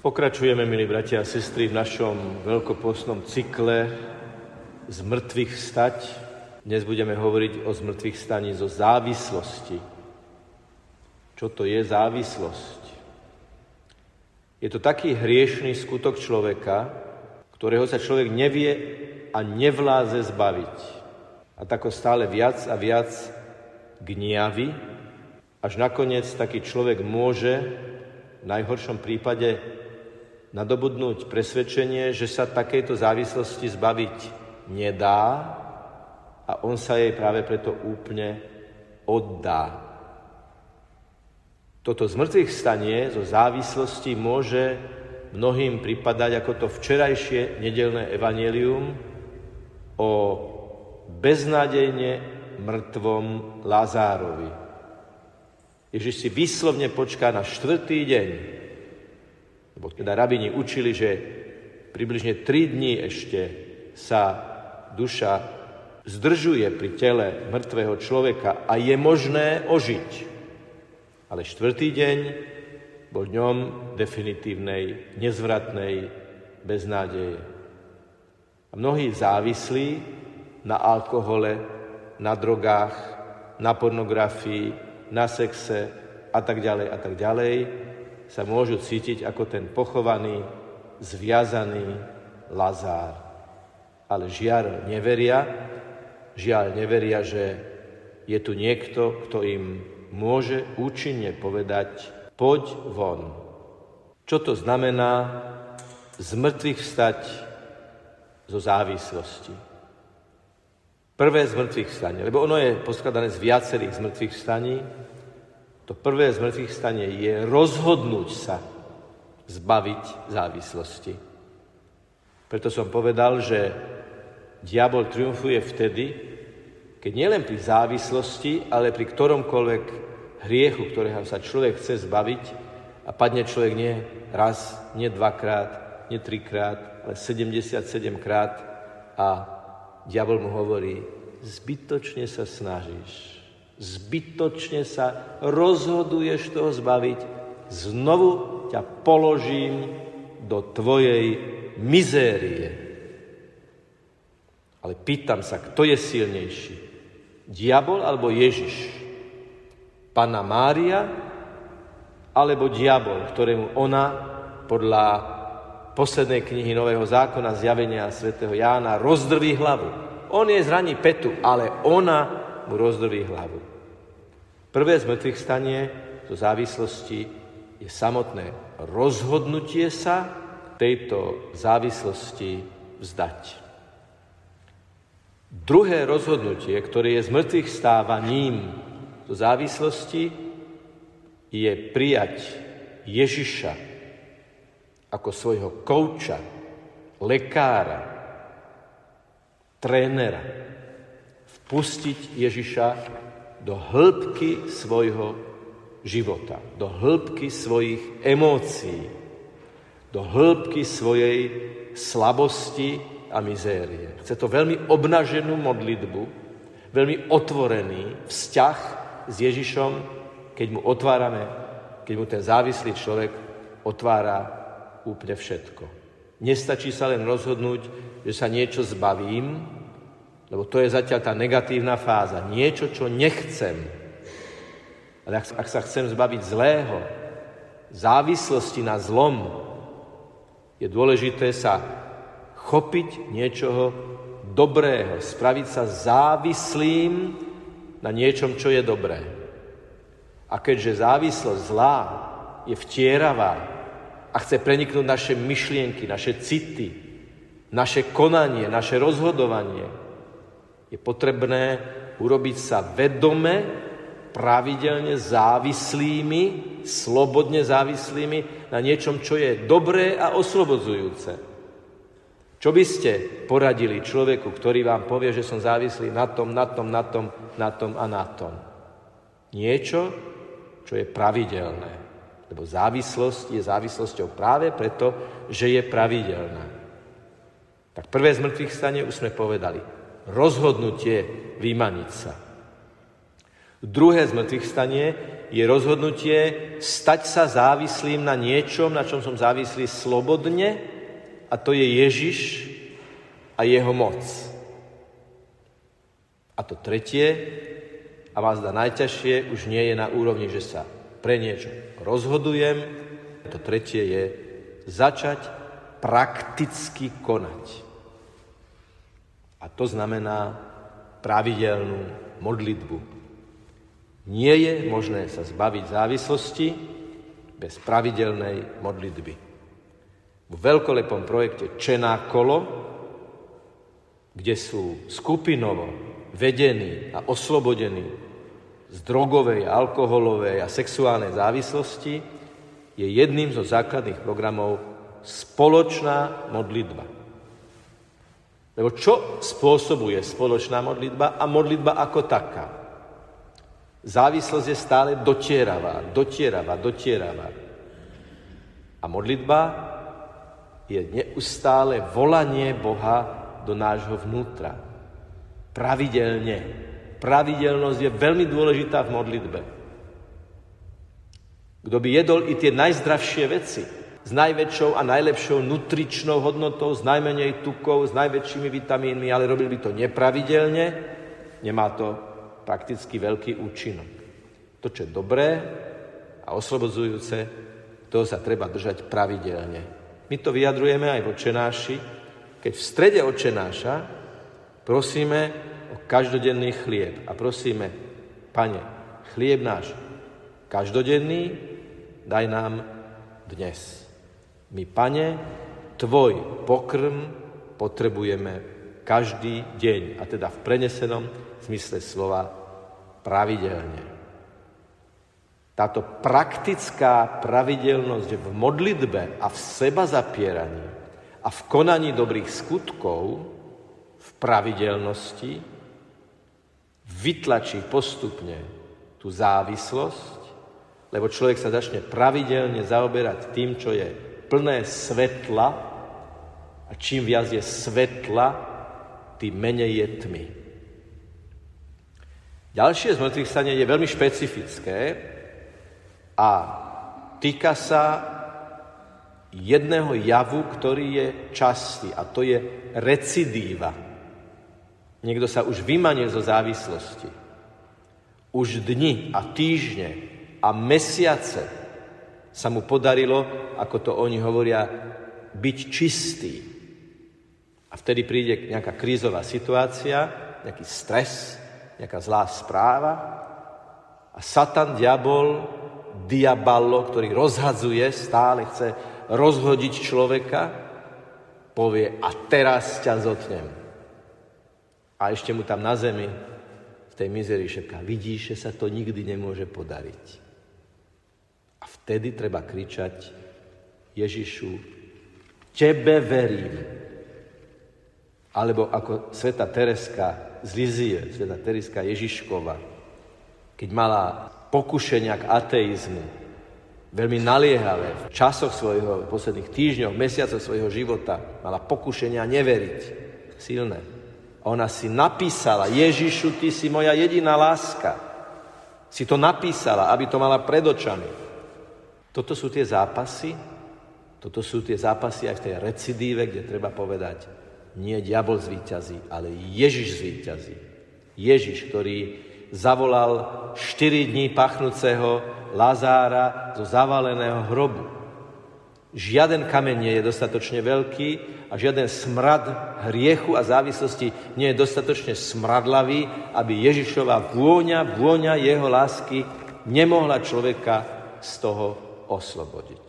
Pokračujeme, milí bratia a sestry, v našom veľkopostnom cykle z mŕtvych stať. Dnes budeme hovoriť o zmrtvých staní zo závislosti. Čo to je závislosť? Je to taký hriešný skutok človeka, ktorého sa človek nevie a nevláze zbaviť. A tako stále viac a viac gniavy, až nakoniec taký človek môže v najhoršom prípade nadobudnúť presvedčenie, že sa takejto závislosti zbaviť nedá a on sa jej práve preto úplne oddá. Toto zmrtvých stanie zo závislosti môže mnohým pripadať ako to včerajšie nedelné evanelium o beznádejne mŕtvom Lazárovi. Ježiš si vyslovne počká na štvrtý deň, lebo teda rabini učili, že približne tri dní ešte sa duša zdržuje pri tele mŕtvého človeka a je možné ožiť. Ale štvrtý deň bol dňom definitívnej, nezvratnej beznádeje. A mnohí závislí na alkohole, na drogách, na pornografii, na sexe a tak ďalej a tak ďalej, sa môžu cítiť ako ten pochovaný, zviazaný Lazár. Ale žiaľ neveria, žiaľ neveria, že je tu niekto, kto im môže účinne povedať, poď von. Čo to znamená z mŕtvych vstať zo závislosti? Prvé z mŕtvych stane, lebo ono je poskladané z viacerých z mŕtvych staní, to prvé z mŕtvych stane je rozhodnúť sa zbaviť závislosti. Preto som povedal, že diabol triumfuje vtedy, keď nielen pri závislosti, ale pri ktoromkoľvek hriechu, ktorého sa človek chce zbaviť a padne človek nie raz, nie dvakrát, nie trikrát, ale 77 krát a diabol mu hovorí, zbytočne sa snažíš, zbytočne sa rozhoduješ toho zbaviť, znovu ťa položím do tvojej mizérie. Ale pýtam sa, kto je silnejší? Diabol alebo Ježiš? Pana Mária alebo diabol, ktorému ona podľa poslednej knihy Nového zákona zjavenia svätého Jána rozdrví hlavu. On je zraní petu, ale ona mu rozdrví hlavu. Prvé z mŕtvych stanie zo závislosti je samotné rozhodnutie sa tejto závislosti vzdať. Druhé rozhodnutie, ktoré je z mŕtvych stávaním zo závislosti, je prijať Ježiša ako svojho kouča, lekára, trénera. Vpustiť Ježiša do hĺbky svojho života, do hĺbky svojich emócií, do hĺbky svojej slabosti a mizérie. Chce to veľmi obnaženú modlitbu, veľmi otvorený vzťah s Ježišom, keď mu otvárame, keď mu ten závislý človek otvára úplne všetko. Nestačí sa len rozhodnúť, že sa niečo zbavím, lebo to je zatiaľ tá negatívna fáza. Niečo, čo nechcem. Ale ak, ak sa chcem zbaviť zlého, závislosti na zlom, je dôležité sa chopiť niečoho dobrého, spraviť sa závislým na niečom, čo je dobré. A keďže závislosť zlá je vtieravá a chce preniknúť naše myšlienky, naše city, naše konanie, naše rozhodovanie, je potrebné urobiť sa vedome, pravidelne závislými, slobodne závislými na niečom, čo je dobré a oslobodzujúce. Čo by ste poradili človeku, ktorý vám povie, že som závislý na tom, na tom, na tom, na tom a na tom? Niečo, čo je pravidelné. Lebo závislosť je závislosťou práve preto, že je pravidelná. Tak prvé z mŕtvych stane už sme povedali rozhodnutie vymaniť sa. Druhé z mŕtvych stanie je rozhodnutie stať sa závislým na niečom, na čom som závislý slobodne, a to je Ježiš a jeho moc. A to tretie, a vás dá najťažšie, už nie je na úrovni, že sa pre niečo rozhodujem. To tretie je začať prakticky konať. A to znamená pravidelnú modlitbu. Nie je možné sa zbaviť závislosti bez pravidelnej modlitby. V veľkolepom projekte Čená kolo, kde sú skupinovo vedení a oslobodení z drogovej, alkoholovej a sexuálnej závislosti, je jedným zo základných programov spoločná modlitba. Lebo čo spôsobuje spoločná modlitba a modlitba ako taká? Závislosť je stále dotieravá, dotieravá, dotieravá. A modlitba je neustále volanie Boha do nášho vnútra. Pravidelne. Pravidelnosť je veľmi dôležitá v modlitbe. Kto by jedol i tie najzdravšie veci, s najväčšou a najlepšou nutričnou hodnotou, s najmenej tukov, s najväčšími vitamínmi, ale robil by to nepravidelne, nemá to prakticky veľký účinok. To, čo je dobré a oslobodzujúce, toho sa treba držať pravidelne. My to vyjadrujeme aj v očenáši, keď v strede očenáša prosíme o každodenný chlieb a prosíme, pane, chlieb náš každodenný, daj nám dnes. My, pane, tvoj pokrm potrebujeme každý deň, a teda v prenesenom zmysle slova pravidelne. Táto praktická pravidelnosť v modlitbe a v seba zapieraní a v konaní dobrých skutkov v pravidelnosti vytlačí postupne tú závislosť, lebo človek sa začne pravidelne zaoberať tým, čo je plné svetla a čím viac je svetla, tým menej je tmy. Ďalšie zmrtvých stanie je veľmi špecifické a týka sa jedného javu, ktorý je častý a to je recidíva. Niekto sa už vymanil zo závislosti. Už dni a týždne a mesiace sa mu podarilo, ako to oni hovoria, byť čistý. A vtedy príde nejaká krízová situácia, nejaký stres, nejaká zlá správa a Satan, diabol, diaballo, ktorý rozhadzuje, stále chce rozhodiť človeka, povie a teraz ťa zotnem. A ešte mu tam na zemi v tej mizerii šepká, vidíš, že sa to nikdy nemôže podariť. Vtedy treba kričať Ježišu, tebe verím. Alebo ako sveta Tereska z Lizie, sveta Tereska Ježiškova, keď mala pokušenia k ateizmu, veľmi naliehavé, v časoch svojho, v posledných týždňoch, mesiacoch svojho života, mala pokušenia neveriť, silné. Ona si napísala, Ježišu, ty si moja jediná láska. Si to napísala, aby to mala pred očami. Toto sú tie zápasy, toto sú tie zápasy aj v tej recidíve, kde treba povedať, nie diabol zvíťazí, ale Ježiš zvíťazí. Ježiš, ktorý zavolal 4 dní pachnúceho Lazára zo zavaleného hrobu. Žiaden kameň nie je dostatočne veľký a žiaden smrad hriechu a závislosti nie je dostatočne smradlavý, aby Ježišova vôňa, vôňa jeho lásky nemohla človeka z toho oslobodiť.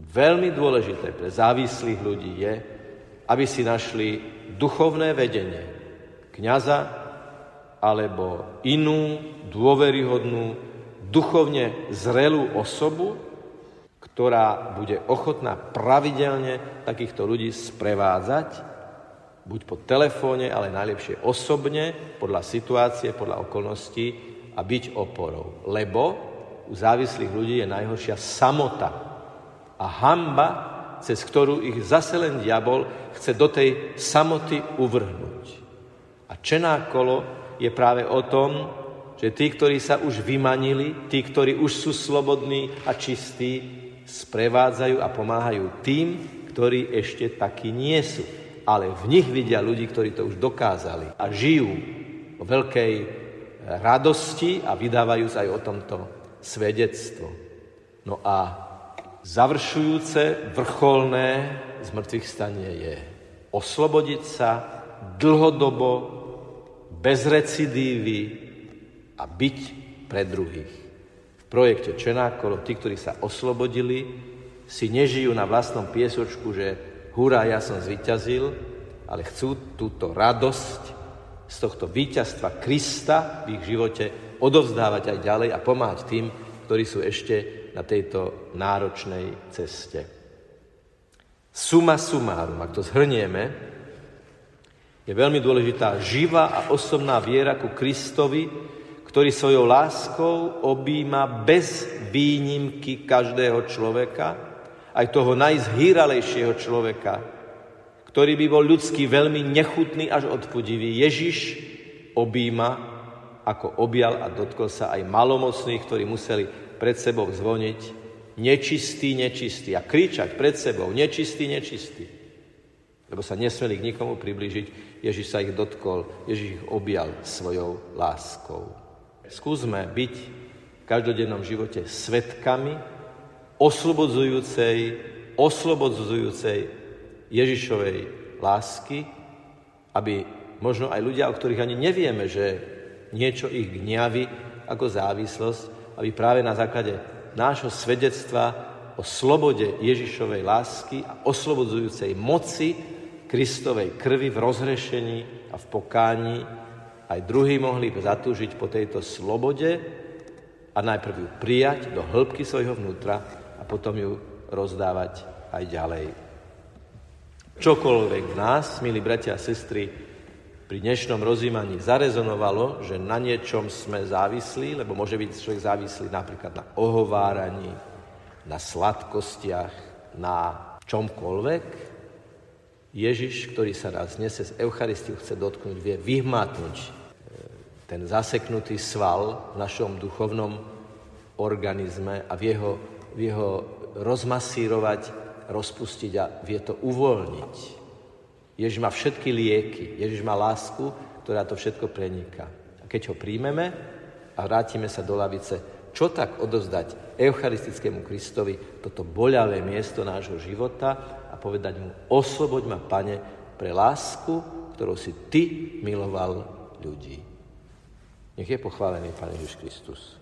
Veľmi dôležité pre závislých ľudí je, aby si našli duchovné vedenie kniaza alebo inú dôveryhodnú, duchovne zrelú osobu, ktorá bude ochotná pravidelne takýchto ľudí sprevádzať, buď po telefóne, ale najlepšie osobne, podľa situácie, podľa okolností a byť oporou. Lebo u závislých ľudí je najhoršia samota a hamba, cez ktorú ich zase len diabol chce do tej samoty uvrhnúť. A čená kolo je práve o tom, že tí, ktorí sa už vymanili, tí, ktorí už sú slobodní a čistí, sprevádzajú a pomáhajú tým, ktorí ešte takí nie sú. Ale v nich vidia ľudí, ktorí to už dokázali a žijú o veľkej radosti a vydávajú sa aj o tomto svedectvo. No a završujúce, vrcholné z mŕtvych stanie je oslobodiť sa dlhodobo, bez recidívy a byť pre druhých. V projekte Čenákolo tí, ktorí sa oslobodili, si nežijú na vlastnom piesočku, že hurá, ja som zvyťazil, ale chcú túto radosť z tohto víťazstva Krista v ich živote odovzdávať aj ďalej a pomáhať tým, ktorí sú ešte na tejto náročnej ceste. Suma sumárum, ak to zhrnieme, je veľmi dôležitá živá a osobná viera ku Kristovi, ktorý svojou láskou objíma bez výnimky každého človeka, aj toho najzhýralejšieho človeka, ktorý by bol ľudský veľmi nechutný až odpudivý. Ježiš objíma ako objal a dotkol sa aj malomocných, ktorí museli pred sebou zvoniť nečistý, nečistý a kričať pred sebou nečistý, nečistý. Lebo sa nesmeli k nikomu priblížiť, Ježiš sa ich dotkol, Ježiš ich objal svojou láskou. Skúsme byť v každodennom živote svetkami oslobodzujúcej, oslobodzujúcej Ježišovej lásky, aby možno aj ľudia, o ktorých ani nevieme, že niečo ich gňaví ako závislosť, aby práve na základe nášho svedectva o slobode Ježišovej lásky a oslobodzujúcej moci Kristovej krvi v rozhrešení a v pokání aj druhí mohli zatúžiť po tejto slobode a najprv ju prijať do hĺbky svojho vnútra a potom ju rozdávať aj ďalej. Čokoľvek v nás, milí bratia a sestry, pri dnešnom rozímaní zarezonovalo, že na niečom sme závislí, lebo môže byť človek závislý napríklad na ohováraní, na sladkostiach, na čomkoľvek, Ježiš, ktorý sa nás dnes cez Eucharistiu chce dotknúť, vie vyhmatnúť e, ten zaseknutý sval v našom duchovnom organizme a vie ho, vie ho rozmasírovať, rozpustiť a vie to uvoľniť. Ježiš má všetky lieky, Ježiš má lásku, ktorá to všetko preniká. A keď ho príjmeme a vrátime sa do lavice, čo tak odozdať Eucharistickému Kristovi toto boľavé miesto nášho života a povedať mu, osloboď ma, Pane, pre lásku, ktorou si Ty miloval ľudí. Nech je pochválený Pane Ježiš Kristus.